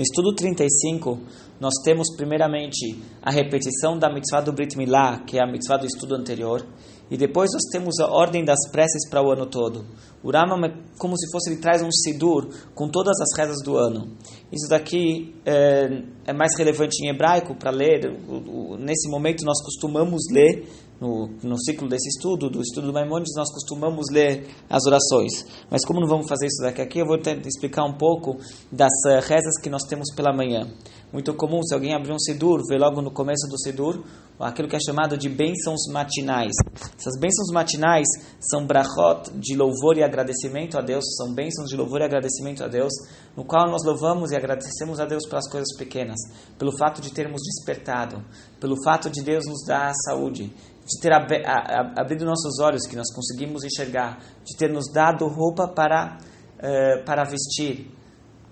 No estudo 35, nós temos primeiramente a repetição da mitzvah do Brit Milá, que é a mitzvah do estudo anterior, e depois nós temos a ordem das preces para o ano todo. O Rambam é como se fosse, ele traz um sidur com todas as rezas do ano. Isso daqui é, é mais relevante em hebraico para ler. Nesse momento nós costumamos ler no, no ciclo desse estudo, do estudo do Maimonides, nós costumamos ler as orações. Mas como não vamos fazer isso daqui aqui, eu vou tentar explicar um pouco das uh, rezas que nós temos pela manhã. Muito comum, se alguém abrir um Sidur, vê logo no começo do Sidur, aquilo que é chamado de bênçãos matinais. Essas bênçãos matinais são brachot de louvor e agradecimento a Deus, são bênçãos de louvor e agradecimento a Deus, no qual nós louvamos e agradecemos a Deus pelas coisas pequenas, pelo fato de termos despertado, pelo fato de Deus nos dar a saúde, de ter ab abrido nossos olhos, que nós conseguimos enxergar, de ter nos dado roupa para, uh, para vestir,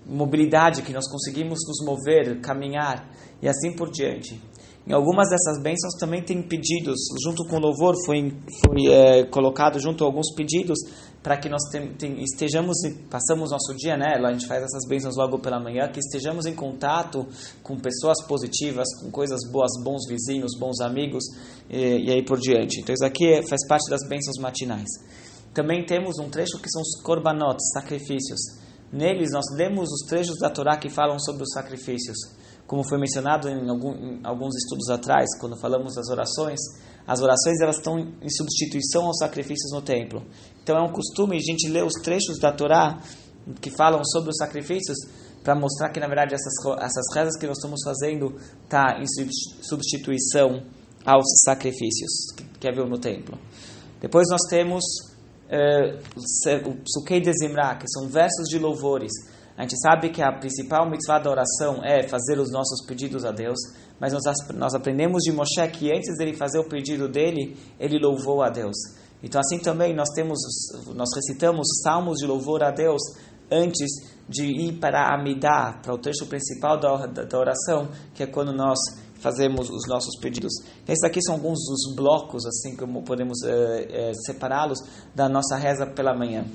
mobilidade, que nós conseguimos nos mover, caminhar e assim por diante. Em algumas dessas bênçãos também tem pedidos, junto com o louvor foi, foi é, colocado junto alguns pedidos para que nós tem, tem, estejamos, passamos nosso dia, né? A gente faz essas bênçãos logo pela manhã, que estejamos em contato com pessoas positivas, com coisas boas, bons vizinhos, bons amigos e, e aí por diante. Então isso aqui é, faz parte das bênçãos matinais. Também temos um trecho que são os korbanot, sacrifícios. Neles nós lemos os trechos da Torá que falam sobre os sacrifícios como foi mencionado em, algum, em, alguns estudos atrás, quando falamos das orações, as orações elas estão em substituição aos sacrifícios no templo. Então é um costume a gente ler os trechos da Torá que falam sobre os sacrifícios para mostrar que na verdade essas essas rezas que nós estamos fazendo tá em substituição aos sacrifícios que, que haviam no templo. Depois nós temos o Psukei de Zimra, que são versos de louvores a gente sabe que a principal mitzvah da oração é fazer os nossos pedidos a Deus, mas nós, nós aprendemos de Moshe que antes dele fazer o pedido dele, ele louvou a Deus. Então assim também nós temos, nós recitamos salmos de louvor a Deus antes de ir para a Amidah, para o trecho principal da, da, da oração, que é quando nós fazemos os nossos pedidos. Esses aqui são alguns dos blocos, assim como podemos é, é, separá-los da nossa reza pela manhã.